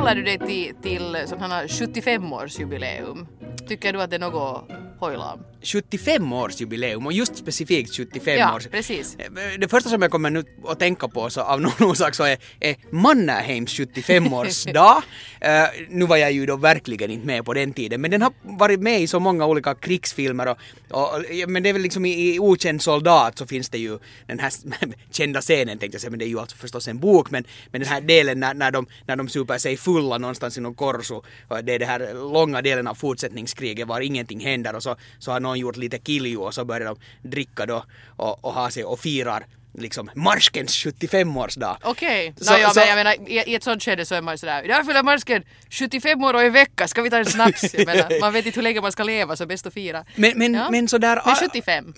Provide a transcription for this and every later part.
förhåller du dig till, till sådana här 75-årsjubileum? Tycker du att det är något att hojla om? 75-årsjubileum och just specifikt 75 Ja, års. precis. Det första som jag kommer nu att tänka på så av någon orsak så är, är Mannerheims 75-årsdag. Eh, nu var jag ju då verkligen inte med på den tiden men den har varit med i så många olika krigsfilmer och, och men det är väl liksom i, i Okänd soldat så finns det ju den här kända scenen tänkte jag säga men det är ju alltså förstås en bok men, men den här delen när, när, de, när de super sig fulla någonstans i någon korso det är den här långa delen av fortsättningskriget var ingenting händer och så, så har någon gjort lite kilju och så börjar de dricka då och, och ha sig och firar liksom marskens 75-årsdag. Okej, Så- no, ja, så- men jag menar i, i ett sånt skede så är man ju sådär idag fyller marsken 75 år och en vecka, ska vi ta en snaps? Jag menar, man vet inte hur länge man ska leva så bäst att fira. Men, men, Ja. men sådär... Men 75.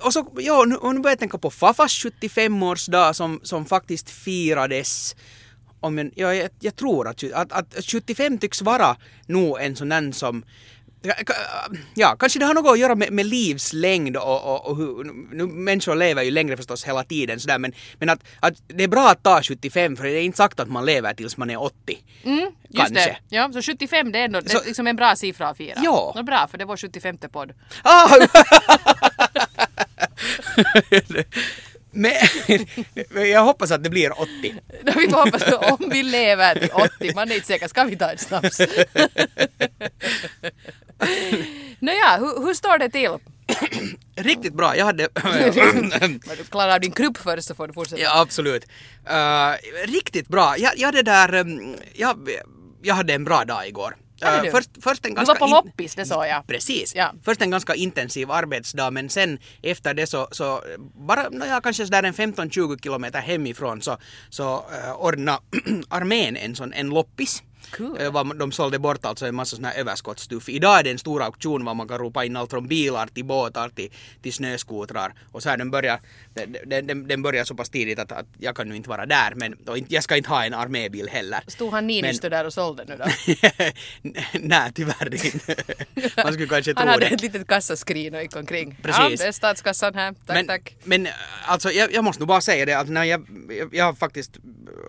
Och så, ja, nu, och nu börjar jag tänka på Fafas 75-årsdag som, som faktiskt firades om en, ja, jag, jag tror att, att, att 75 tycks vara nog en sån där som Ja, kanske det har något att göra med, med livslängd och, och, och hur, nu, människor lever ju längre förstås hela tiden sådär men, men att, att det är bra att ta 75 för det är inte sagt att man lever tills man är 80. Mm, just Kanske. det. Ja, så 75 det är ändå det är liksom en bra siffra att fira. Ja. Nå, bra, för det var 75 podd. Ah! Men jag hoppas att det blir 80. Nå, vi får hoppas att om vi lever till 80, man är inte säker, ska vi ta en snaps? Nåja, hur, hur står det till? Riktigt bra, jag hade... Du klarar av din krupp först så får du fortsätta. ja, absolut. Uh, riktigt bra. Jag, jag hade där... um, jag, jag hade en bra dag igår. Uh, du? först, först en Du ganska var på loppis, det sa jag. Precis. Ja. Först en ganska intensiv arbetsdag men sen efter det så, så bara no, ja, kanske sådär en 15-20 kilometer hemifrån så, så uh, ordnade armén en sån en loppis. Cool. Eh, De sålde bort alltså en massa sån här överskottsstuff. Idag är det en stor auktion var man kan ropa in allt från bilar till båtar till, till snöskotrar. Och så här den börjar, den, den- den, börjar så pass tidigt att, att jag kan nu inte vara där men jag ska inte ha en armébil heller. Stod han Niinistö där och sålde nu då? Nej, tyvärr inte. Man skulle kanske Han tro hade det. ett litet kassaskrin och gick omkring. Ja, Precis. det är statskassan här. Tack, men, tack. Men alltså jag, jag måste nog bara säga det att när jag, jag, jag har faktiskt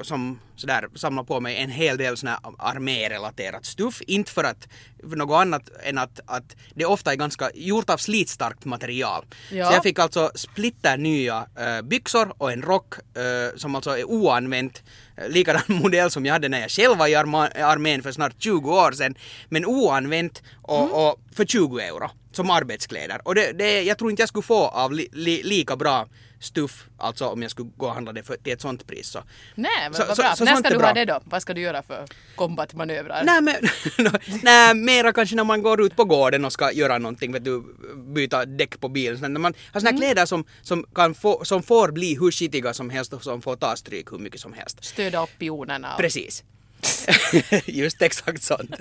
som sådär samlat på mig en hel del sån här armérelaterat stuff. Inte för att för något annat än att, att det ofta är ganska gjort av slitstarkt material. Ja. Så jag fick alltså splitter nya äh, byxor och en rock äh, som alltså är oanvänt. Äh, likadan modell som jag hade när jag själv var i armén för snart 20 år sedan. Men oanvänt och, och för 20 euro som arbetskläder. Och det, det, jag tror inte jag skulle få av li, li, lika bra stuff, alltså om jag skulle gå och handla det för, till ett sånt pris. Så. Nej, men Så- vad så- bra. så När sånt ska du ha bra. det då? Vad ska du göra för kombatmanövrar? Nej men, nej, mera kanske när man går ut på gården och ska göra någonting, vet du, byta däck på bilen. Så När man har såna här kläder som, som, kan få, som får bli hur skitiga som helst och som får ta stryk hur mycket som helst. Stöda och- Precis. Just exakt sånt.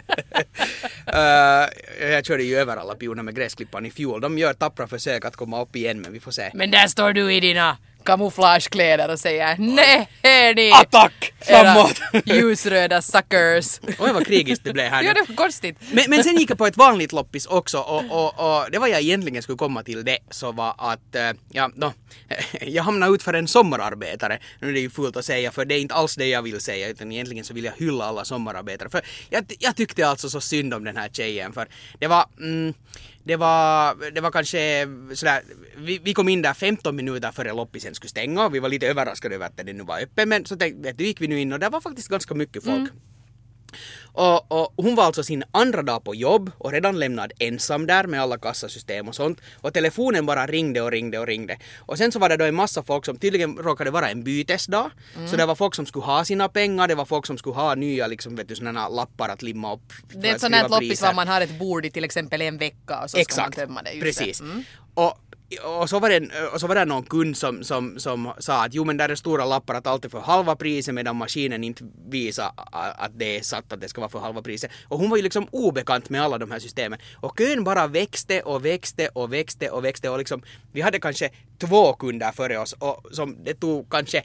uh, jag körde ju över alla pioner med gräsklippan i fjol. De gör tappra försök att komma upp igen men vi får se. Men där står du i dina kamouflagekläder och säger nej ni! Attack! Framåt! Era ljusröda suckers. Oj vad krigiskt det blev här ja, nu. det var konstigt. Men, men sen gick jag på ett vanligt loppis också och, och, och det var jag egentligen skulle komma till det så var att, eh, ja, no, jag hamnade ut för en sommararbetare. Nu är det ju fult att säga för det är inte alls det jag vill säga utan egentligen så vill jag hylla alla sommararbetare. För jag, jag tyckte alltså så synd om den här tjejen för det var, mm, det var, det var kanske sådär, vi, vi kom in där 15 minuter före loppisen skulle stänga och vi var lite överraskade över att den nu var öppen men så tänkte, vet du, gick vi nu in och där var faktiskt ganska mycket folk. Mm. Och, och hon var alltså sin andra dag på jobb och redan lämnad ensam där med alla kassasystem och sånt. Och telefonen bara ringde och ringde och ringde. Och sen så var det då en massa folk som tydligen råkade vara en bytesdag. Så det var folk som skulle ha sina pengar, det var folk som skulle ha nya liksom vet du sådana lappar att limma upp. Det är ett sånt här loppis var man har ett bord i till exempel en vecka och så ska man Exakt, tömma det. Just precis. Mm. Och, och, så var det, och så var det någon kund som, som, som sa att jo men där är stora lappar att allt är för halva priset medan maskinen inte visar att det är satt att det ska vara för halva priset. Och hon var ju liksom obekant med alla de här systemen. Och kön bara växte och växte och växte och växte och liksom vi hade kanske två kunder före oss och som det tog kanske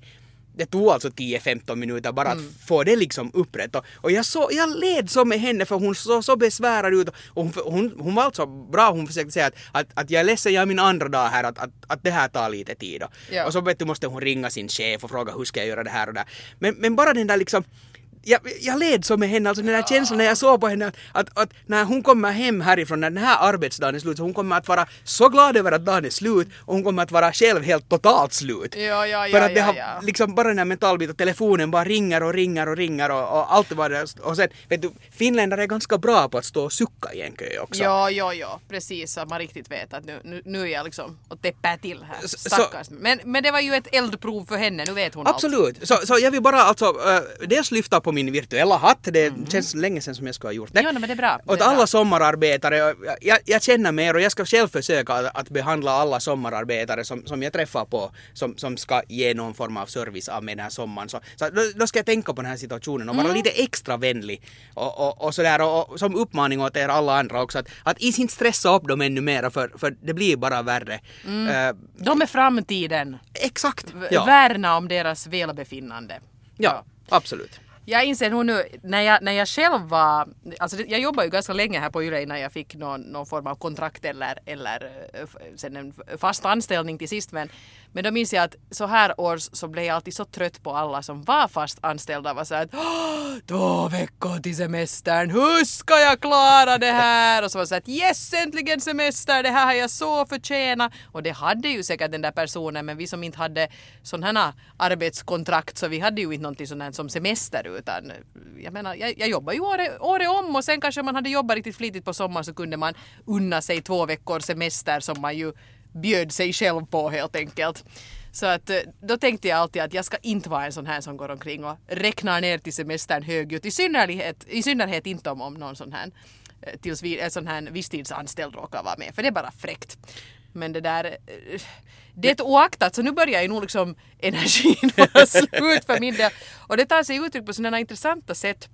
det tog alltså 10-15 minuter bara Mm. att få det liksom upprätt. Och, och jag, så, jag led så med henne för hon såg så besvärad ut. Och hon, hon, hon var alltså bra, hon försökte säga att, att, att jag är ledsen, jag är min andra dag här, att, att, att det här tar lite tid. Och, Ja. och så vet du, måste hon ringa sin chef och fråga hur ska jag göra det här och där. Men, men bara den där liksom jag, jag led så med henne, alltså den där känslan när jag såg på henne att, att, att när hon kommer hem härifrån, när den här arbetsdagen är slut, så hon kommer att vara så glad över att dagen är slut och hon kommer att vara själv helt totalt slut. Ja, ja, För ja, att det har liksom bara den här mentalbiten, telefonen bara ringer och ringer och ringer och, och allt var det. Och sen, vet du, finländare är ganska bra på att stå och sucka i en kö också. Ja, ja, ja, precis så att man riktigt vet att nu, nu, nu är jag liksom och täpper till här. Så- Stackars. Men, men det var ju ett eldprov för henne, nu vet hon allt. Absolut. Så, så jag vill bara alltså uh, dels lyfta på min virtuella hatt, det känns länge sedan som jag skulle ha gjort det. Ja, nej, men det är bra. Åt alla bra. sommararbetare, jag- jag, känner er och jag ska själv försöka att, att behandla alla sommararbetare som, som jag träffar på, som, som ska ge någon form av service av mig den här sommaren. Så, så då, då ska jag tänka på den här situationen och vara Mm. lite extra vänlig. Och, och, och sådär, och, och som uppmaning åt er alla andra också, att, att is inte stressa upp dem ännu mer för, för det blir bara värre. Eh, De är framtiden. exakt. Ja. Värna om deras välbefinnande. ja, absolut. Jag inser nog nu, när jag, när jag själv var, alltså jag jobbade ju ganska länge här på Yle innan jag fick någon, någon form av kontrakt eller, eller eh, sen en fast anställning till sist. Men, men då minns jag att så här års så blev jag alltid så trött på alla som var fast anställda. Var så här att två veckor till semestern, hur ska jag klara det här? Och så var det så att yes äntligen semester, det här har jag så förtjänat. Och det hade ju säkert den där personen men vi som inte hade sådana arbetskontrakt så vi hade ju inte någonting sånt här som semester utan jag menar jag, jag jobbar ju året, året om och sen kanske man hade jobbat riktigt flitigt på sommaren så kunde man unna sig två veckors semester som man ju bjöd sig själv på helt enkelt. Så att eh, då tänkte jag alltid att jag ska inte vara en sån här som går omkring och räknar ner till semestern högljutt. I synnerhet, i synnerhet inte om, om någon sån här eh, tills vi, en sån här visstidsanställd råkar vara med. För det är bara fräckt. Men det där... Eh, det oaktat så nu börjar ju nog liksom energin vara slut för min del. Och det tar sig uttryck på sådana intressanta sätt.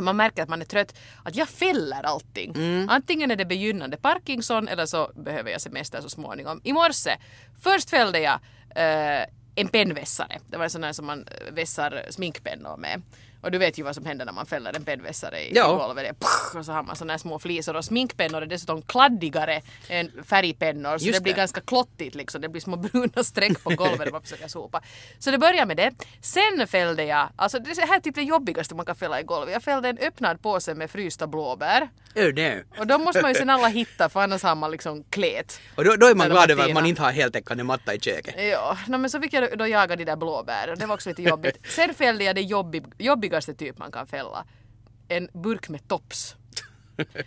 Man märker att man är trött, att jag fäller allting. Antingen är det begynnande Parkinson eller så behöver jag semester så småningom. I morse, först fällde jag eh, en pennvässare. Det var en sån här som man eh, vässar sminkpennor med. Och du vet ju vad som händer när man fäller en pennvässare i, Ja. golvet. Är puff, och så har man såna här små flisor. Och sminkpennor är dessutom kladdigare än färgpennor. Så Just det blir det. ganska klottigt liksom. Det blir små bruna streck på golvet när man försöker sopa. Så det börjar med det. Sen fällde jag, alltså det är här typ det jobbigaste man kan fälla i golvet. Jag fällde en öppnad påse med frysta blåbär. Oh, no. Och de måste man ju sen alla hitta för annars har man liksom klet. Och då, då är man glad över att man inte har heltäckande matta i köket. Ja, no, men så fick jag då jaga de där blåbären. Det var också lite jobbigt. Sen fällde jag det jobbig, jobbigaste typ man kan fälla. En burk med tops.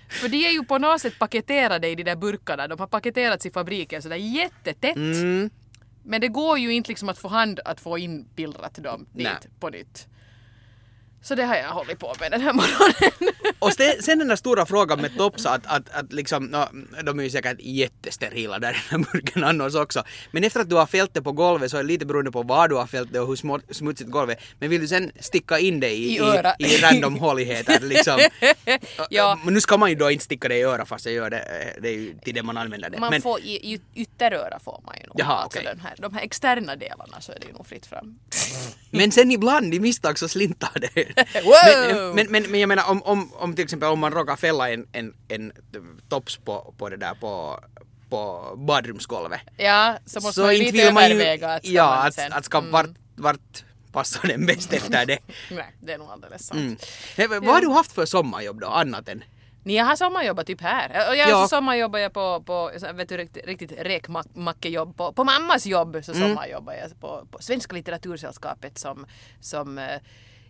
För de är ju på något sätt paketerade i de där burkarna. De har paketerats i fabriken sådär jättetätt. Mm. Men det går ju inte liksom att få hand att få inpillrat dem dit Nej. på nytt. Så det har jag hållit på med den här morgonen. Och ste- sen den där stora frågan med Tops att, att, att liksom, nå, de är ju säkert jättesterila där i den här burken annars också. Men efter att du har fällt det på golvet så är det lite beroende på var du har fällt det och hur små, smutsigt golvet är. Men vill du sen sticka in det i, I öra. i, i random håligheter liksom. Ja. Men nu ska man ju då inte sticka det i örat fast jag gör det, eh, det är ju till det man använder det. Man Men, får i, i ytteröra får man ju nog. Jaha, alltså okej. den här, de här externa delarna så är det ju nog fritt fram. men sen ibland i misstag så slintar det. Wow! Men, men, men, jag menar om, om, om till exempel om man råkar fälla en, en, en tops på, på det där på, på badrumsgolvet. Ja, så måste så man ju inte lite överväga att ja, att, sen... att ska vart, vart passar den bäst efter det. Nej, det är nog alldeles sant. Mm. Nej, Vad har du haft för sommarjobb då, annat än? Ni jag har sommarjobbat typ här. Och jag Ja. sommarjobbar jag på, på vet du, riktigt, riktigt räkmackejobb. På, på mammas jobb så Mm. sommarjobbar jag på, på Svenska litteratursällskapet som, som eh,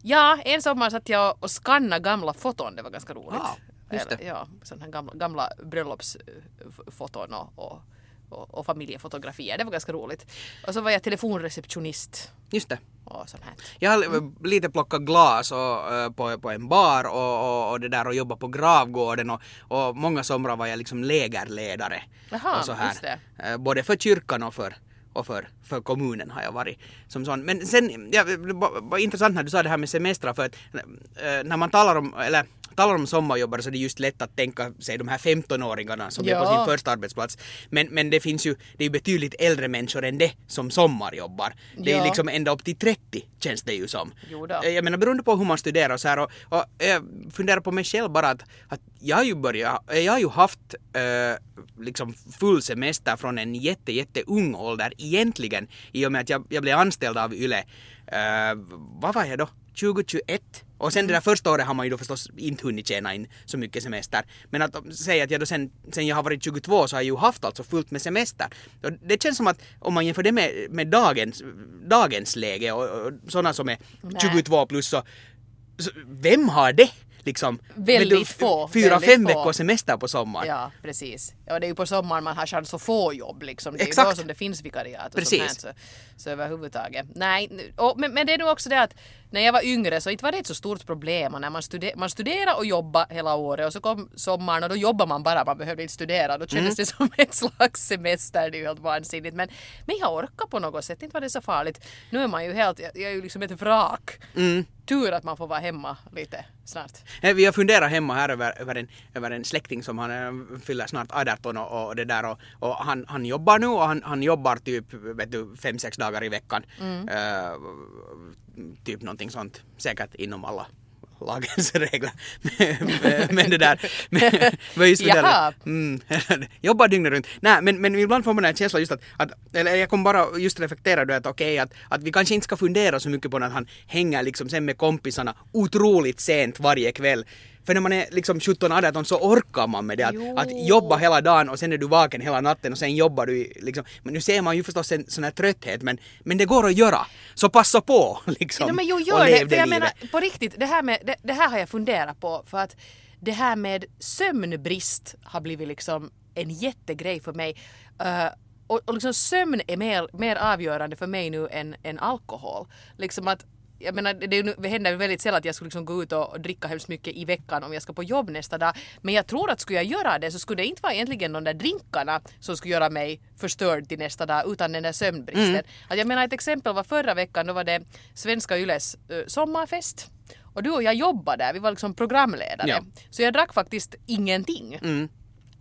Ja, en sommar satt jag och skannade gamla foton. Det var ganska roligt. Ja, just det. Eller, Ja, sådana här gamla, gamla bröllopsfoton och, och, och, och familjefotografier. Det var ganska roligt. Och så var jag telefonreceptionist Just det. och sånt här. Jag har lite plockat glas och, eh, på, på en bar och, och, och det där och jobbat på gravgården och, och många somrar var jag liksom lägerledare. Jaha, och så här. just det. Eh, Både för kyrkan och för och för, för kommunen har jag varit som sån. Men sen, ja, det var intressant när du sa det här med semestrar för att eh, när man talar om, eller talar om sommarjobbare så är det just lätt att tänka sig de här 15-åringarna som är på Ja. sin första arbetsplats. Men, men det finns ju, det är ju betydligt äldre människor än det som sommarjobbar. Det är Ja. liksom ända upp till 30 känns det ju som. Jo då. Eh, Jag menar beroende på hur man studerar och så här och, och jag funderar på mig själv bara att, att jag har ju börjat, jag har ju haft eh, liksom full semester från en jätte, jätte ung ålder egentligen i och med att jag, jag blev anställd av YLE. Eh, vad var jag då? 2021 och sen det där första året har man ju då förstås inte hunnit tjäna in så mycket semester. Men att säga att jag då sen, sen jag har varit 22 så har jag ju haft alltså fullt med semester. Och det känns som att om man jämför det med, med dagens, dagens läge och, och sådana som är Nej. 22 plus så, så vem har det? Liksom, Väldigt få, Fyra, fem veckors semester på sommaren. Ja, precis. Ja, det är ju på sommaren man har chans att få jobb liksom. Det är ju då som det finns vikariat och Precis. sånt här. Så, så överhuvudtaget. Nej, och, men, men det är nog också det att när jag var yngre så inte var det ett så stort problem och när man, studer, man studerade och jobbade hela året och så kom sommaren och då jobbade man bara, man behövde inte studera. Då kändes det som ett slags semester, det är ju helt vansinnigt. Men, men jag orkar på något sätt, inte var det så farligt. Nu är man ju helt, jag, jag är ju liksom ett vrak. Tur att man får vara hemma lite snart. Eh, Vi har funderat hemma här över, över, en, över en släkting som han eh, fyller snart 18 och, och det där och, och han, han jobbar nu och han, han jobbar typ vet du, fem, sex dagar i veckan. Eh, typ någonting sånt. Säkert inom alla lagens regler. men, det där... Men, men just det där mm, jobbar dygnet runt. Nej men, men ibland får man en känsla just att, att eller jag kom bara just reflektera då att okej att, att vi kanske inte ska fundera så mycket på att han hänger liksom sen med kompisarna otroligt sent varje kväll. För när man är liksom 17-18 så orkar man med det att, att jobba hela dagen och sen är du vaken hela natten och sen jobbar du i- liksom. Men nu ser man ju förstås en sån här trötthet men, men det går att göra. Så passa på liksom. Ja, men jo, och gör lev det. För jag livet. menar på riktigt, det här, med, det, det här har jag funderat på för att det här med sömnbrist har blivit liksom en jättegrej för mig. Eh, och, och liksom sömn är mer, mer avgörande för mig nu än, än alkohol. Liksom att jag menar, det, händer väldigt sällan att jag skulle liksom gå ut och, dricka hemskt mycket i veckan om jag ska på jobb nästa dag. Men jag tror att skulle jag göra det så skulle det inte vara egentligen de där drinkarna som skulle göra mig förstörd till nästa dag utan den där sömnbristen. Att jag menar ett exempel var förra veckan, då var det Svenska Yles uh, sommarfest. Och du och jag jobbade där, vi var liksom programledare. Ja. Så jag drack faktiskt ingenting.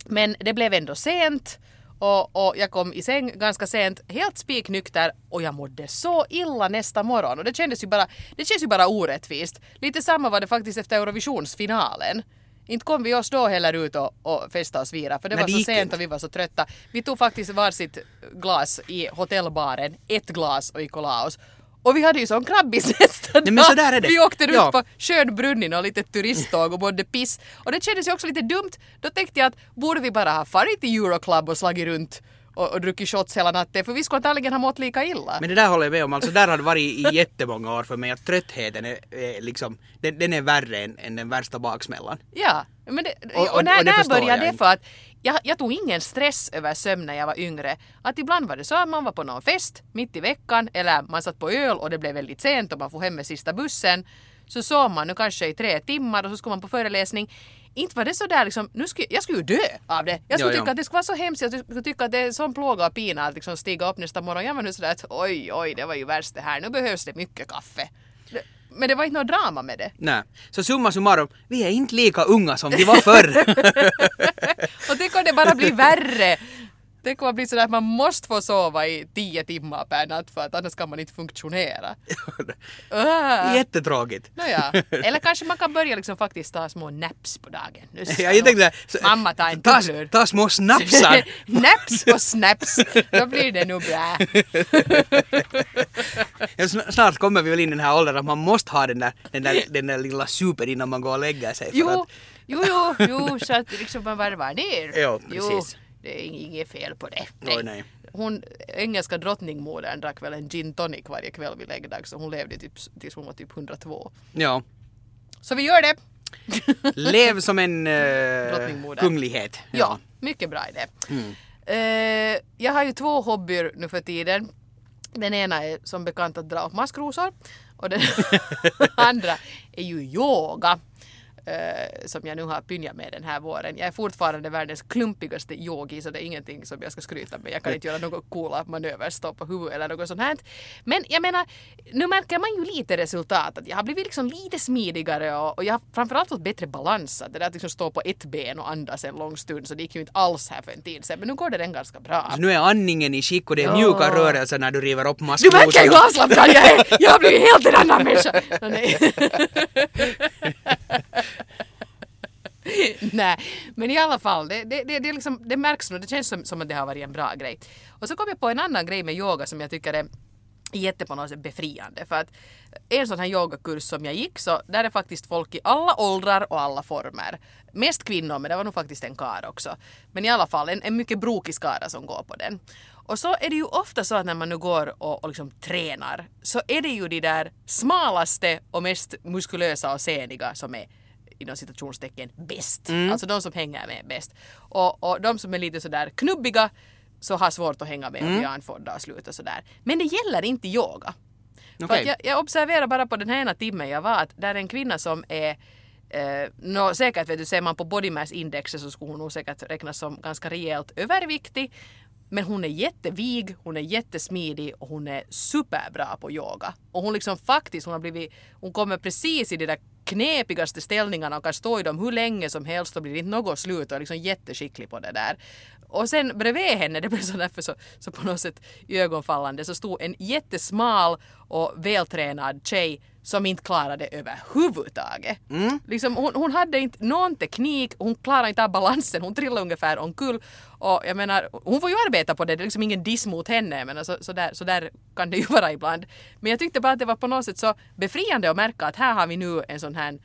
Men det blev ändå sent och, och jag kom i säng ganska sent, helt spiknykter och jag mådde så illa nästa morgon. Och det kändes ju bara, det känns ju bara orättvist. Lite samma var det faktiskt efter Eurovisionsfinalen. Inte kom vi oss då heller ut och, och festa och svira för det Nej, var det så gick sent inte. och vi var så trötta. Vi tog faktiskt varsitt glas i hotellbaren, ett glas och gick och la oss. Och vi hade ju sån krabbis nästa Nej, men så där är det. Vi åkte runt Ja. på Schönbrunnin och lite turisttåg och mådde piss. Och det kändes ju också lite dumt. Då tänkte jag att borde vi bara ha farit till Euroclub och slagit runt och, och druckit shots hela natten för vi skulle antagligen ha mått lika illa. Men det där håller jag med om, alltså där har det varit i jättemånga år för mig att tröttheten är, är liksom, den, den är värre än, än den värsta baksmällan. Ja, men det, Och- och, när, och det när började det inte. för att jag, jag tog ingen stress över sömn när jag var yngre. Att ibland var det så att man var på någon fest mitt i veckan eller man satt på öl och det blev väldigt sent och man får hem med sista bussen. Så sov man nu kanske i tre timmar och så skulle man på föreläsning. Inte var det så där liksom, nu skulle, jag skulle ju dö av det. Jag skulle ja. tycka att det skulle vara så hemskt, jag skulle tycka att det är sån plåga och pina att liksom stiga upp nästa morgon. Jag var nu sådär att oj, oj, det var ju värst det här, nu behövs det mycket kaffe. Men det var inte något drama med det. Nej. Så summa summarum, vi är inte lika unga som vi var förr. Och tänk om det bara blir värre. Det blir sådär att man måste få sova i tio timmar per natt för att annars kan man inte funktionera. Uh. Jättetråkigt. Nåja, eller kanske man kan börja liksom faktiskt ta små naps på dagen. Nu Ja, jag tänkte så- Mamma ta en ta, ta små snapsar. naps och snaps, då blir det nog bra. Ja, sn- Snart kommer vi väl in i den här åldern att man måste ha den där, den där, den där lilla super innan man går och lägger sig. Jo, att, jo, jo, jo, så att liksom man varvar ner. Jo, precis. Det är inget fel på det. Oj, nej. Hon, engelska drottningmodern drack väl en gin tonic varje kväll vid läggdags och hon levde typ, tills hon var typ 102. ja. Så vi gör det! Lev som en Drottningmoder. kunglighet. Ja, mycket bra idé. Eh, jag har ju två hobbyer nu för tiden. Den ena är som bekant att dra upp maskrosor och den andra är ju yoga. Eh, som jag nu har pynjat med den här våren. Jag är fortfarande världens klumpigaste yogi så det är ingenting som jag ska skryta med. Jag kan inte göra några coola manöver, stå på huvudet eller något sånt här. Men jag menar, nu märker man ju lite resultat. Att jag har blivit liksom lite smidigare och, och jag har framförallt fått bättre balans. Att det där att liksom stå på ett ben och andas en lång stund så det gick ju inte alls här för en tid sedan. Men nu går det den ganska bra. Så nu är andningen i skick och det är Ja. mjuka rörelser när du river upp Du maskrosorna. märker ju avslappnad jag är! Jag har blivit helt en annan människa! Nå, nej. Nej, men i alla fall, det, det, det, det, liksom, det märks nog, det känns som, som att det har varit en bra grej. Och så kom jag på en annan grej med yoga som jag tycker är jätte på något sätt befriande. För att en sån här yogakurs som jag gick så där är faktiskt folk i alla åldrar och alla former. Mest kvinnor men det var nog faktiskt en kar också. Men i alla fall en, en mycket brokig skara som går på den. Och så är det ju ofta så att när man nu går och, och liksom tränar så är det ju de där smalaste och mest muskulösa och seniga som är inom citationstecken bäst. Alltså de som hänger med bäst. Och, och de som är lite sådär knubbiga så har svårt att hänga med och bli andfådda och sluta sådär. Men det gäller inte yoga. Att jag, jag observerar bara på den här ena timmen jag var att där är en kvinna som är Eh, nå, säkert vet du, ser man på body mass indexet så skulle hon nog säkert räknas som ganska rejält överviktig. Men hon är jättevig, hon är jättesmidig och hon är superbra på yoga. Och hon liksom faktiskt, hon har blivit, hon kommer precis i de där knepigaste ställningarna och kan stå i dem hur länge som helst och blir inte något slut och är liksom jätteskicklig på det där. Och sen bredvid henne, det blev så därför så, så på något sätt ögonfallande, så stod en jättesmal och vältränad tjej som inte klarade det överhuvudtaget. Liksom, hon, hon hade inte någon teknik, hon klarade inte av balansen, hon trillade ungefär omkull. Och jag menar, hon får ju arbeta på det, det är liksom ingen diss mot henne, men så, så, där, så där kan det ju vara ibland. Men jag tyckte bara att det var på något sätt så befriande att märka att här har vi nu en sån här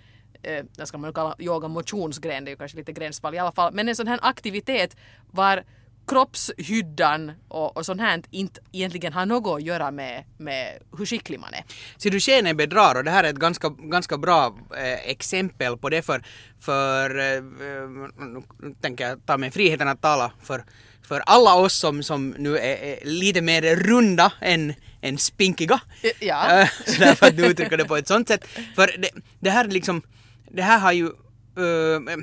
eh, vad ska man kalla yoga motionsgren, det är ju kanske lite gränsfall i alla fall, men en sån här aktivitet var kroppshyddan och, och sånt här inte egentligen har något att göra med, med hur skicklig man är. Ser du skenen bedrar och det här är ett ganska, ganska bra eh, exempel på det för, för eh, eh, nu tänker jag ta mig friheten att tala för, för alla oss som, som nu är, är lite mer runda än, än spinkiga. Ja. Eh, så därför att du uttrycker det på ett sånt sätt. För det, det här liksom, det här har ju eh,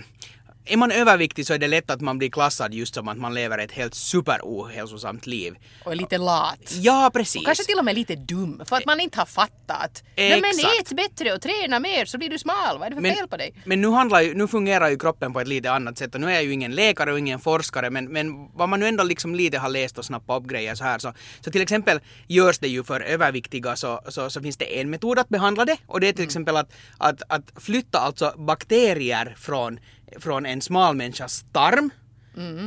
är man överviktig så är det lätt att man blir klassad just som att man lever ett helt superohälsosamt liv. Och är lite lat. Ja, precis. Och kanske till och med lite dum för att man inte har fattat. Nej men Exakt. ät bättre och träna mer så blir du smal. Vad är det för men, fel på dig? Men nu, handlar ju, nu fungerar ju kroppen på ett lite annat sätt och nu är jag ju ingen läkare och ingen forskare men, men vad man nu ändå liksom lite har läst och snappat upp grejer så här så, så till exempel görs det ju för överviktiga så, så, så finns det en metod att behandla det och det är till Mm. exempel att, att, att flytta alltså bakterier från, från en smal människas tarm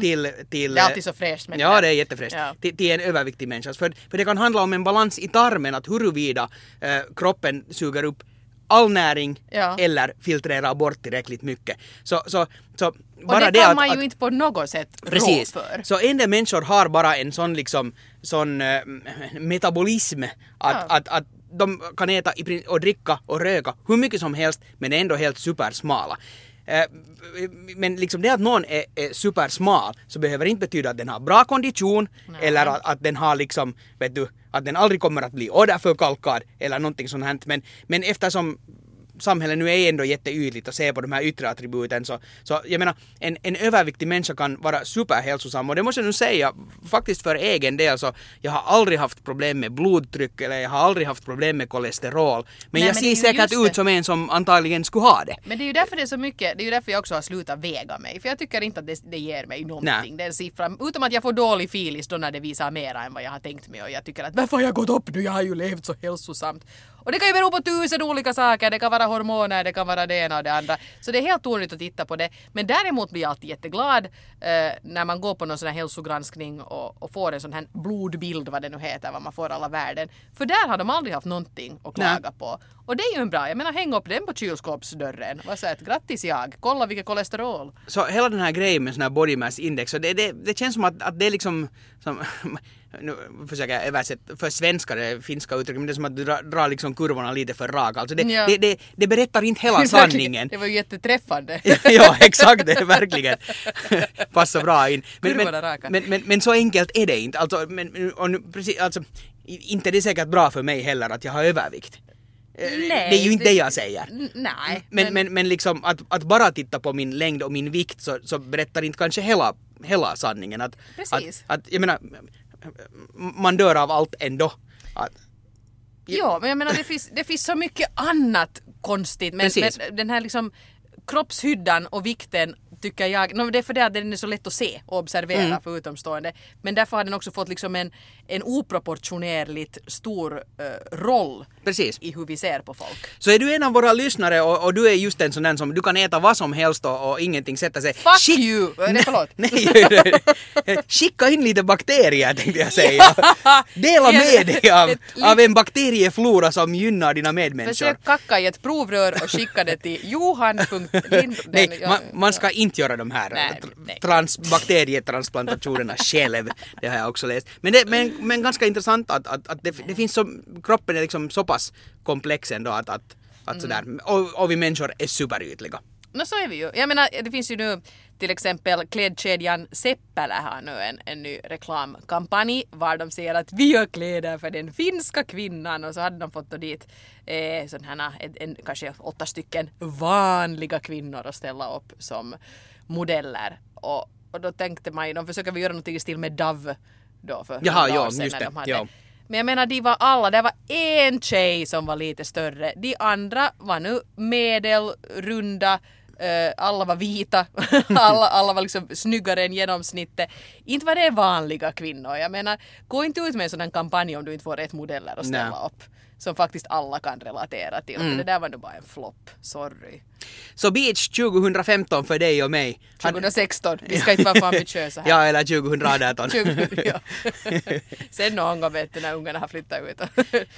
till, till... Mm. Det är alltid så fräscht det Ja, det är jättefräscht. Ja. Till, till en överviktig människa. För, för det kan handla om en balans i tarmen, att huruvida eh, kroppen suger upp all näring Ja. eller filtrerar bort tillräckligt mycket. Så, så, så Och bara det kan att, man ju att, inte på något sätt Precis. rå för. Så en del människor har bara en sån liksom, sån eh, metabolism att, Ja. att, att de kan äta och dricka och röka hur mycket som helst men är ändå helt supersmala. Eh, Men liksom det att någon är, är supersmal så behöver inte betyda att den har bra kondition eller att, att den har liksom, vet du, att den aldrig kommer att bli åderförkalkad eller någonting sånt här. Men, men eftersom samhället nu är ändå jätteytligt och ser på de här yttre attributen så, så jag menar en, en överviktig människa kan vara superhälsosam och det måste jag nu säga faktiskt för egen del så jag har aldrig haft problem med blodtryck eller jag har aldrig haft problem med kolesterol men Nej, jag men ser säkert ut som en som antagligen skulle ha det. Men det är ju därför det är så mycket, det är ju därför jag också har slutat väga mig. För jag tycker inte att det, det ger mig någonting, Nej. den siffran. Utom att jag får dålig filis då när det visar mera än vad jag har tänkt mig och jag tycker att varför har jag gått upp nu, jag har ju levt så hälsosamt. Och det kan ju bero på tusen olika saker, det kan vara hormoner, det kan vara det ena och det andra. Så det är helt onödigt att titta på det. Men däremot blir jag alltid jätteglad eh, när man går på någon sån här hälsogranskning och, och får en sån här blodbild, vad det nu heter, vad man får alla värden. För där har de aldrig haft någonting att Nej. klaga på. Och det är ju en bra, jag menar häng upp den på kylskåpsdörren. Vad säger grattis jag, kolla vilket kolesterol. Så hela den här grejen med sån här body mass index, så det, det, det känns som att, att det är liksom som, nu försöker jag översätta för svenskar det finska uttrycket, men det är som att du drar, drar liksom kurvorna lite för rakt. Alltså det, Ja. det, det, det berättar inte hela sanningen. Det var ju jätteträffande. ja, exakt, det verkligen. Passar bra in. Men, Kurvorna raka. men, men, men, men så enkelt är det inte. Alltså, men, och precis, alltså, inte det är säkert bra för mig heller att jag har övervikt. Eh, Nej, det är ju inte det det- jag säger. Nej, Men, men, men liksom att, att bara titta på min längd och min vikt så, så berättar inte kanske hela, hela sanningen. Att, Precis. Att, att, jag menar, man dör av allt ändå. Att, Ja, men jag menar det finns, det finns så mycket annat konstigt. Men, men den här liksom kroppshyddan och vikten tycker jag. No, det är för det att den är så lätt att se och observera Mm. för utomstående. Men därför har den också fått liksom en, en oproportionerligt stor eh, roll Precis. i hur vi ser på folk. Så är du en av våra lyssnare och, och du är just en sån där som du kan äta vad som helst och, och ingenting sätta sig. Fuck Skick- you! Nej, förlåt. Nej, skicka in lite bakterier tänkte jag säga. Dela med dig av, av en bakterieflora som gynnar dina medmänniskor. Försök kacka i ett provrör och skicka det till johan.lind... Nej, man, man ska inte göra de här Nej, nej. trans, bakterietransplantationerna själv. Det har jag också läst. Men, det, men, men ganska intressant att, att, att det, det finns så, kroppen är liksom så pass komplex ändå att, att, att Mm. sådär, och, och vi människor är superytliga. No så är vi ju. Jag menar, det finns ju nu till exempel klädkedjan Seppälä har nu en, en ny reklamkampanj var de säger att vi gör kläder för den finska kvinnan och så hade de fått dit eh, här, en, en, kanske åtta stycken vanliga kvinnor att ställa upp som modeller. Och, och då tänkte man ju, de försöker väl göra någonting i stil med Dove då för Jaha, ja, år sedan just när det, de hade ja. men jag menar de var alla, det var en tjej som var lite större. De andra var nu medelrunda, alla var vita, alla, alla var liksom snyggare än genomsnittet. Inte var det vanliga kvinnor. Jag menar, gå inte ut med en här kampanj om du inte får rätt modeller att ställa Nej. upp. Som faktiskt alla kan relatera till. För det där var nog bara en flopp. Sorry. Så Beach 2015 för dig och mig. Han- 2016, vi ska inte vara för ambitiösa här. Ja, eller 2018. 20, ja. Sen någon gång vet du när ungarna har flyttat ut.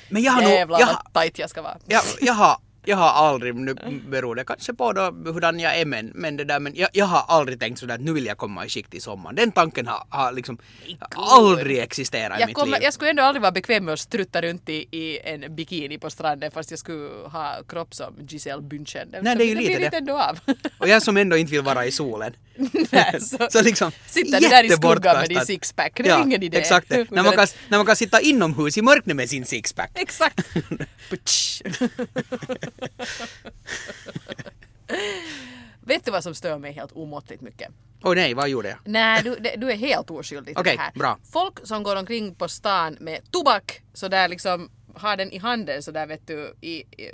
Men jag har nog- Jävlar jag vad tajt jag ska vara. jag, jag, har, jag har aldrig, nu beror det kanske på då hurdan jag är men, men det där men jag, jag har aldrig tänkt sådär att nu vill jag komma i skikt i sommar. Den tanken har, har liksom aldrig existerat i Jag, mitt kommer, liv. jag skulle ändå aldrig vara bekväm med att strutta runt i, i en bikini på stranden fast jag skulle ha kropp som Giselle Bündchen. Nej, det är ju lite det. ändå av. Och jag som ändå inte vill vara i solen. Nej, så- så liksom Sitter du där i skuggan med din sixpack, det är ingen idé. Exakt, det. när, man kan, när man kan sitta inomhus i mörkret med sin sixpack. Exakt. Vet du vad som stör mig helt omåttligt mycket? Åh nej, vad gjorde jag? Nej, du, du är helt oskyldig till Okej, det här. bra. Folk som går omkring på stan med tobak så där liksom har den i handen så där vet du i, i,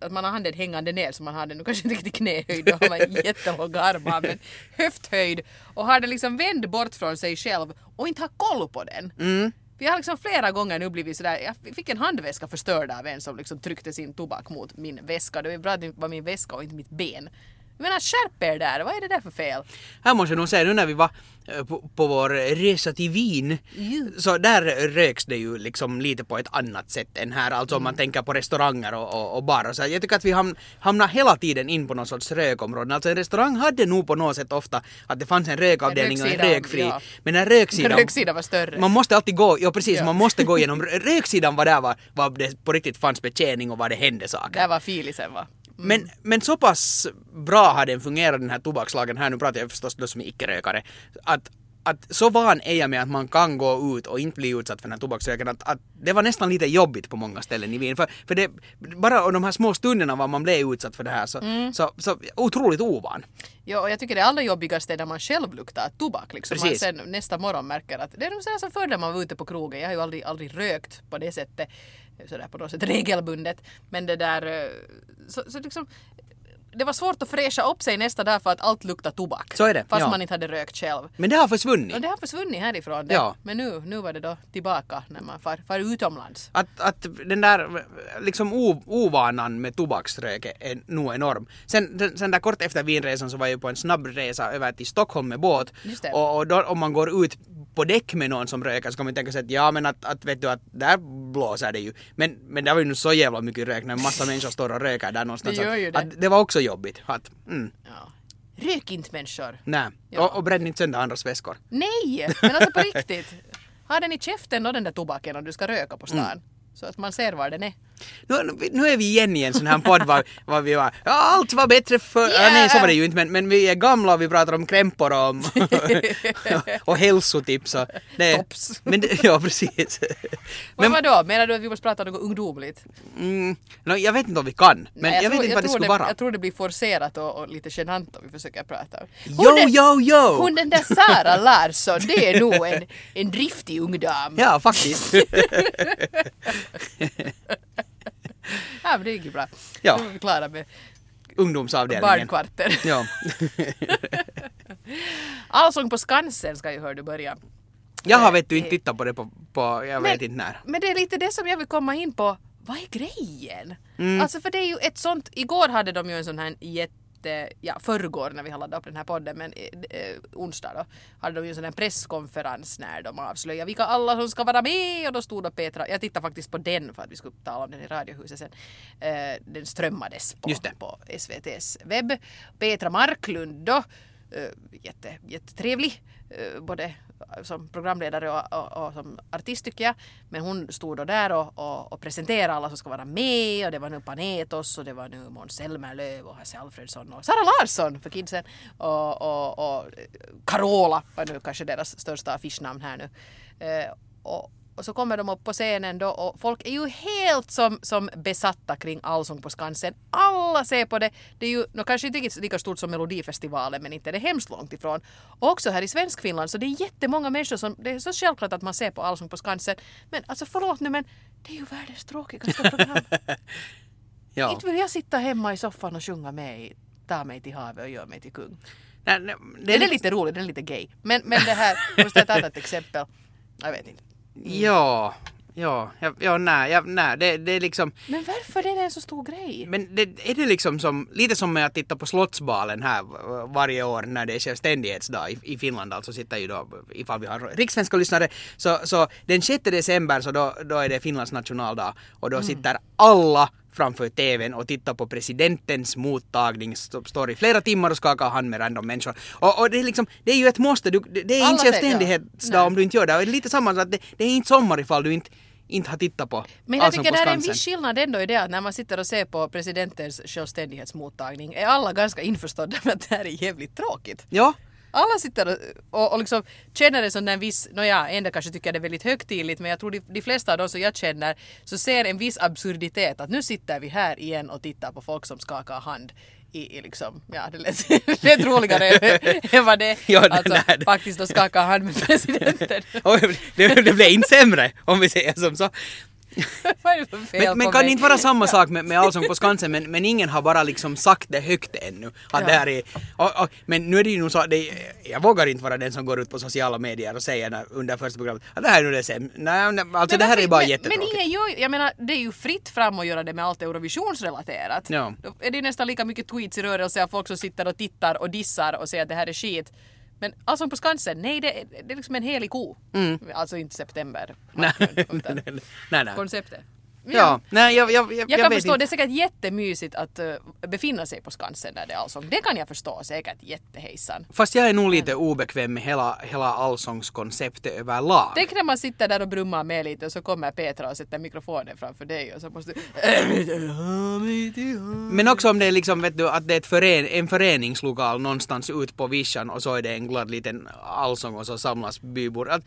att- man har handen hängande ner så man har den nu kanske inte riktigt knähöjd då har man jättelånga armar men höfthöjd och har den liksom vänd bort från sig själv och inte har koll på den. Mm. Vi har liksom flera gånger nu blivit sådär, jag fick en handväska förstörd av en som liksom tryckte sin tobak mot min väska. Det var bra att det var min väska och inte mitt ben. Jag menar skärp er där, vad är det där för fel? Här måste jag nog säga, nu när vi var eh, på, på vår resa till Wien, Jo. så där röks det ju liksom lite på ett annat sätt än här, alltså Mm. om man tänker på restauranger och, och, och barer. Så jag tycker att vi ham, hamnar hela tiden in på någon sorts rökområden. Alltså en restaurang hade nog på något sätt ofta att det fanns en rökavdelning och en rökfri. ja. Men den röksidan... Röksidan var större. Man måste alltid gå, ja precis, Ja. man måste gå igenom, röksidan var där var, var det på riktigt fanns betjäning och var det hände saker. Där var filisen va? Mm. Men, men så pass bra har den fungerat den här tobakslagen. Här, nu pratar jag förstås då som icke-rökare, att, att så van är jag med att man kan gå ut och inte bli utsatt för den här tobaksröken att, att det var nästan lite jobbigt på många ställen i Wien. För, för det, bara de här små stunderna var man blev utsatt för det här så, så, så otroligt ovan. Ja, och jag tycker det allra jobbigaste är när man själv luktar tobak. Liksom. Man Precis. sen nästa morgon märker att det är nog så här som förr när man var ute på krogen. Jag har ju aldrig, aldrig rökt på det sättet, sådär på något sätt regelbundet. Men det där, eh, så, så liksom, det var svårt att fräscha upp sig nästa dag för att allt luktar tobak. Så är det, Fast ja. man inte hade rökt själv. Men det har försvunnit. Och det har försvunnit härifrån. Det. Ja. Men nu, nu var det då tillbaka när man far, far utomlands. Att, att den där liksom o, ovanan med tobaksrök är nog enorm. Sen, sen, sen där kort efter Wienresan så var jag på en snabb resa över till Stockholm med båt. Just det. Och, och då, om man går ut på däck med någon som röker så kan man tänka sig att ja men att, att vet du att där blåser det ju. Men, men det var ju nu så jävla mycket rök när en massa människor står och röker där någonstans. Det gör ju det. Att, det var också jobbigt. Att, mm, Ja. Rök inte människor. nej. Ja. Och, och bränn inte sönder andras väskor. Nej, men alltså på riktigt. Ha den i käften och den där tobaken om du ska röka på stan. Mm. Så att man ser var den är. Nu, nu är vi igen i en sån här podd var, var vi var, ja, allt var bättre för, ja, nej så var det ju inte men, men vi är gamla och vi pratar om krämpor och, om, och hälsotips och det, Tops. Men det, ja precis. Men Men, vadå, menar du att vi måste prata något ungdomligt? mm, no, jag vet inte om vi kan, men Nej, jag, vet tror- inte vad det skulle vara. Jag tror det blir forcerat och, och lite genant om vi försöker prata. Hon Jo, jo, jo! Hon den där Sara Larsson, det är nog en, en driftig ungdom. Ja, faktiskt. Ja, men det gick ju bra. Ja. Nu är vi klara med ungdomsavdelningen. barnkvarter. Ja. Allsång på Skansen ska ju hör du börja. Jag har vet du inte tittat på det på, på jag vet inte när. Men det är lite det som jag vill komma in på. Vad är grejen? Mm. Alltså för det är ju ett sånt, igår hade de ju en sån här jätte, ja förrgår när vi har laddat upp den här podden men eh, eh, onsdag då hade de ju en sån här presskonferens när de avslöjade vilka alla som ska vara med och då stod då Petra, jag tittade faktiskt på den för att vi skulle tala om den i Radiohuset sen. Eh, den strömmades på, på SVTs webb. Petra Marklund då, eh, jätte, jättetrevlig eh, både som programledare och, och, och som artist tycker jag. Men hon stod då där och, och, och presenterade alla som ska vara med och det var nu Panetos och det var nu Måns Zelmerlöw och Hasse Alfredsson och Sara Larsson för kidsen och, och, och Carola var nu kanske deras största affischnamn här nu. Eh, och, och så kommer de upp på scenen då och folk är ju helt som, som besatta kring Allsång på Skansen. Alla ser på det. Det är ju no, kanske inte riktigt lika stort som Melodifestivalen men inte är det hemskt långt ifrån. Och också här i Svenskfinland så det är jättemånga människor som, det är så självklart att man ser på Allsång på Skansen. Men alltså förlåt nu men det är ju världens tråkigaste program. Ja. Inte vill jag sitta hemma i soffan och sjunga med i Ta mig till havet och gör mig till kung. Nej, nej, Det är lite roligt, den är lite gay. Men, men det här, måste jag ta ett annat exempel? Jag vet inte. Ja, ja, ja, ja nej, ja, nej det, det är liksom Men varför är det en så stor grej? Men det, är det liksom som, lite som med att titta på Slottsbalen här varje år när det är självständighetsdag i, i Finland, alltså sitter ju då, ifall vi har rikssvenska lyssnare, så, så den 6 december så då, då är det Finlands nationaldag och då sitter alla framför TVn och tittar på presidentens mottagning, st- står i flera timmar och skakar hand med random människor. Och, och det är liksom, det är ju ett måste, du, det, är Alla inte självständighetsdag om du inte gör det. Och det är lite samma, att det, det är inte sommar ifall du inte, inte har tittat på Men jag tycker det är en viss skillnad ändå i det att när man sitter och ser på presidentens självständighetsmottagning är alla ganska införstådda med att det här är jävligt tråkigt. Ja, Alla sitter och, och, liksom känner det som en viss, nåja, en del kanske tycker det är väldigt högtidligt men jag tror de, de flesta av de som jag känner så ser en viss absurditet att nu sitter vi här igen och tittar på folk som skakar hand i, i liksom, ja det lät, lät roligare än vad det Ja, alltså, nej, faktiskt att skaka hand med presidenten. Det, det blev inte sämre om vi säger som så. Vad är det för fel Men, men på kan mig? det inte vara samma sak med, med Allsång på Skansen men, men ingen har bara liksom sagt det högt ännu. Att Ja. det här är, och, och, men nu är det ju nog så att det, jag vågar inte vara den som går ut på sociala medier och säger när, under första programmet att det här är nu det sämsta. Nej, nej, alltså Men det här varför- är bara men, jättetråkigt. Men ingen gör jag menar det är ju fritt fram att göra det med allt Eurovisionsrelaterat. Ja. Då är det nästan lika mycket tweets i rörelse av folk som sitter och tittar och dissar och säger att det här är skit. Men Allsång på Skansen, nej det, är- det är liksom en helig ko. Alltså inte september. nej, nej, nej. Konceptet. Ja, nej jag, jag, jag, Jag kan förstå, inte. det är säkert jättemysigt att uh, befinna sig på Skansen där det är allsång. Det kan jag förstå säkert jättehejsan. Fast jag är nog lite obekväm med hela, hela allsångskonceptet överlag. Tänk när man sitter där och brummar med lite och så kommer Petra och sätter mikrofonen framför dig och så måste du... Men också om det är liksom, vet du, att det är fören, en föreningslokal någonstans ut på vischan och så är det en glad liten allsång och så samlas bybor. Att,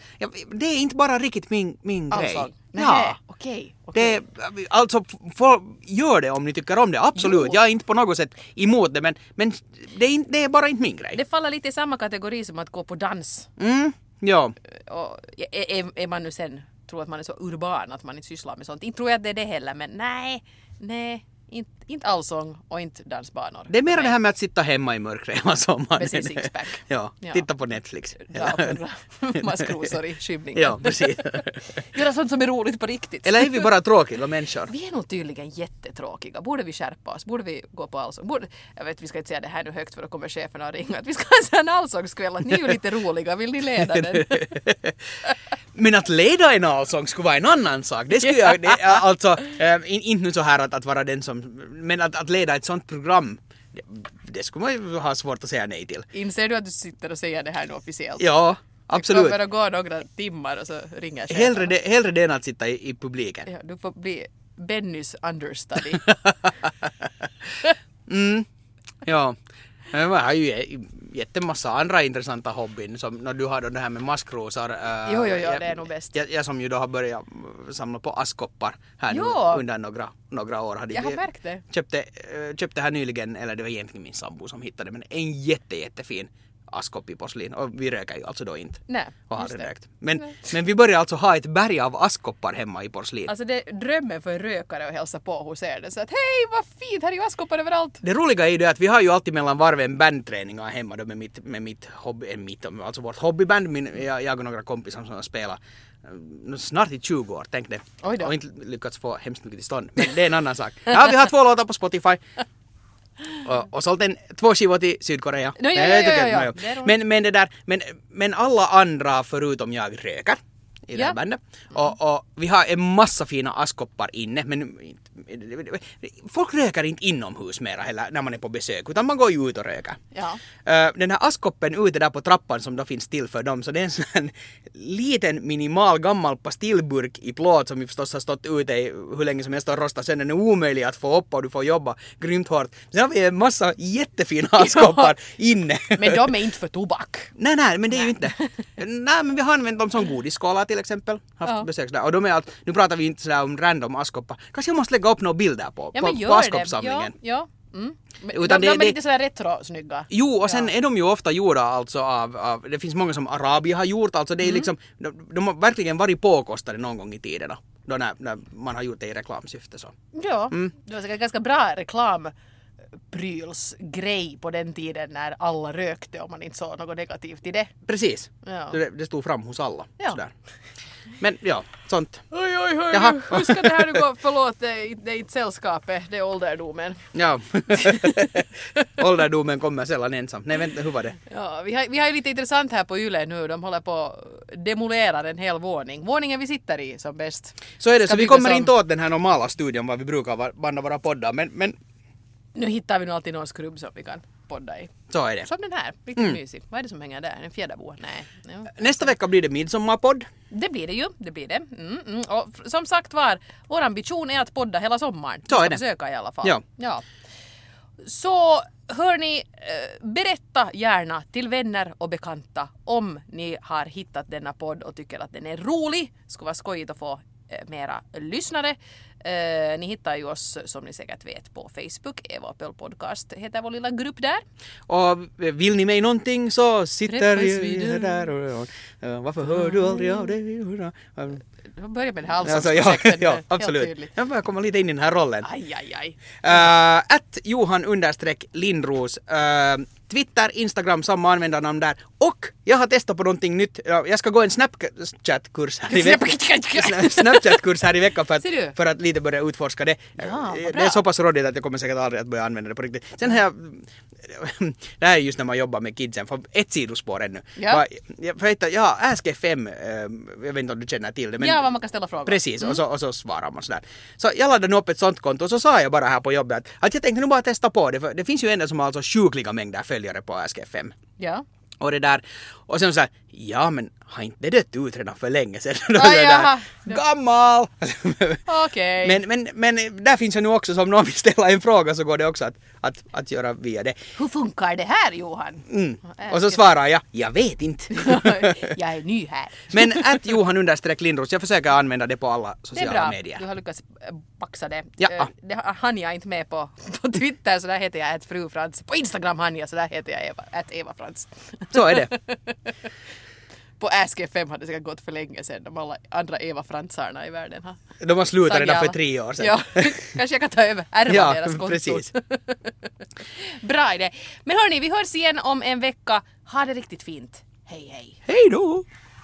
det är inte bara riktigt min, min grej. Allsång? Nej, Ja. okej. okej. Det, alltså, folk, gör det om ni tycker om det, absolut. Jo. Jag är inte på något sätt emot det men, men det, är, inte- det är bara inte min grej. Det faller lite i samma kategori som att gå på dans. Mm, ja. Och är, är, är man nu sen tror att man är så urban att man inte sysslar med sånt. Inte tror jag att det är det heller men nej, nej, inte, inte allsång och inte dansbanor. Det är mer det här med att sitta hemma i mörkret hela sommaren. Med sin sixpack. ja, Ja. titta på Netflix. Dra maskrosor i skymningen. ja, precis. Göra sånt som är roligt på riktigt. Eller är vi bara tråkiga människor? Vi är nog tydligen jättetråkiga. Borde vi skärpa oss? Borde vi gå på allsång? Borde, jag vet, vi ska inte säga det här nu högt för då kommer cheferna att ringa. Att vi ska ha en allsångskväll. Att ni är ju lite roliga. Vill ni leda den? Men att leda en allsång skulle vara en annan sak. Det skulle jag, det, alltså, äh, in, inte nu så här att, att vara den som, men att, att leda ett sånt program, det, det skulle man ju ha svårt att säga nej till. Inser du att du sitter och säger det här nu officiellt? Ja, Det absolut. kommer att gå några timmar och så ringer cheferna. Hellre det, hellre det än att sitta i, i publiken. Ja, du får bli Bennys understudy. Ja. Men Jag har ju jättemassa andra intressanta hobbyn som när du har då det här med maskrosar. äh, Jo, jo, jo, jag, det är nog bäst. Jag, jag som ju då har börjat mm, samla på askkoppar här nu Jo. under några, några år. Hade Jag har märkt det. Köpte, äh, köpte här nyligen, eller det var egentligen min sambo som hittade men en jätte jättefin askkopp porslin och vi röker ju alltså då inte. Nej, och har rökt. Men, men vi börjar alltså ha ett berg av askkoppar hemma i porslin. Alltså det är drömmen för en rökare att hälsa på hos er. Det så att hej vad fint, här är ju askkoppar överallt. Det roliga är ju det att vi har ju alltid mellan varven bandträningar hemma då med mitt, med mitt hobby, eh, mitt, alltså vårt hobbyband, min, jag, jag och några kompisar som har spelat eh, snart i 20 år, tänk det. Och inte lyckats få hemskt mycket till stånd. Men det är en annan sak. Ja, vi har två låtar på Spotify. Och, och sålt en, två skivor till Sydkorea. No, ja. no, Det är roligt. Men, men det där, men, men alla andra förutom jag röker i det Ja. här bandet. Och, och vi har en massa fina askkoppar inne men folk röker inte inomhus mera heller när man är på besök utan man går ju ut och röker. Ja. Eh, den här askkoppen ute där på trappan som då finns till för dem så det är en sån här liten minimal gammal pastillburk i plåt som vi förstås har stått ute i hur länge som helst och rostat sen den är omöjlig att få upp och du får jobba grymt hårt. Sen har vi en massa jättefina askkoppar inne. Men de är inte för tobak. Nej, nej, men det är ju inte. nej, men vi har använt dem som godisskålar till exempel. Haft Ja. besök där. Och de är allt, nu pratar vi inte sådär om random askkoppar. Kanske jag måste lägga upp några bilder på, Ja på, på det. Ja, ja. Mm. Utan de, det- de är lite sådär retro-snygga. Jo, och sen Ja. är de ju ofta gjorda alltså av, av, det finns många som Arabia har gjort, alltså det Mm. är liksom, de, de har verkligen varit påkostade någon gång i tiden då. Då när, när man har gjort det i reklamsyfte så. Ja, Mm. det var säkert ganska bra reklamprylsgrej på den tiden när alla rökte och man inte såg något negativt i det. Precis. Ja. Det, det stod fram hos alla. Ja. Sådär. Men ja, sånt. Oj, oj, oj, Jaha. hur ska det här nu gå? Förlåt, det är, inte sällskapet, det är ålderdomen. Ja. Ålderdomen kommer sällan ensam. Nej vänta, hur var det? Ja, vi, har, vi har ju lite intressant här på Yle nu, de håller på att demolera en hel våning. Våningen vi sitter i som bäst. Så är det, Ska så vi kommer om. inte åt den här normala studion var vi brukar banda våra poddar, men, men Nu hittar vi nog alltid någon skrubb som vi kan podda i. så är det. Som den här, riktigt mysig. Vad är det som hänger där? En fjäderbo? Nej. Ja. Nästa vecka blir det midsommarpodd. Det blir det ju, det blir det. Mm, mm. Och som sagt var, vår ambition är att podda hela sommaren. Så är det. försöka i alla fall. Ja. ja. Så hörni, eh, berätta gärna till vänner och bekanta om ni har hittat denna podd och tycker att den är rolig. Skulle vara skojigt att få mera lyssnare. Eh, ni hittar ju oss som ni säkert vet på Facebook. Eva Pöl Podcast heter vår lilla grupp där. Och vill ni mig någonting så sitter vi där. och, och, och varför hör du aldrig av dig? Jag börjar med det här Alltså, ja, allsångsprojektet. ja, absolut. Jag börjar komma lite in i den här rollen. Aj, aj, aj. Uh, att Johan understreck Lindros. Uh, Twitter, Instagram, samma användarnamn där. Och jag har testat på någonting nytt. Ja, Jag ska gå en Snapchat-kurs här i veckan. Snapchat- Snapchat-kurs här i veckan för att, för att lite börja utforska det. Ja, det är så pass rådigt att jag kommer säkert aldrig att börja använda det på riktigt. Sen har jag... Det här är just när man jobbar med kidsen, för ett sidospår ännu. Ja. Jag, för att, ja, Ask FM, eh, jag vet inte om du känner till det. Men Ja, vad man kan ställa frågor. Precis, och, så, och så svarar man sådär. Så jag laddade nu upp ett sånt konto och så sa jag bara här på jobbet att, att jag tänkte nu bara testa på det för det finns ju ändå som har alltså sjukliga mängder följare på AskFM. Ja. Och det där, och sen så här, ja men har inte det dött ut redan för länge sedan? Ah, jaha. Gammal! Okej. men, men, men där finns ju nu också, som någon vill ställa en fråga så går det också att, att, att göra via det. Hur funkar det här Johan? Mm. Äh, Och så svarar jag, jag vet inte. jag är ny här. men att Johan understreck Lindros, jag försöker använda det på alla Det är sociala bra. medier. Du har lyckats äh, baxa det. Ja. Eh, Det hann jag inte med på, på Twitter så där heter jag ett fru Frans. På Instagram hann jag så där heter jag Eva, att Eva Frans. Så är det. På Ask.fm hade säkert gått för länge sedan. De alla andra Eva Fransarna i världen har De har slutat redan för tre år sedan. Ja, kanske jag kan ta över, ärva Ja, deras konton. precis. Bra idé. Men hörni, vi hörs igen om en vecka. Ha det riktigt fint. Hej hej. Hej då!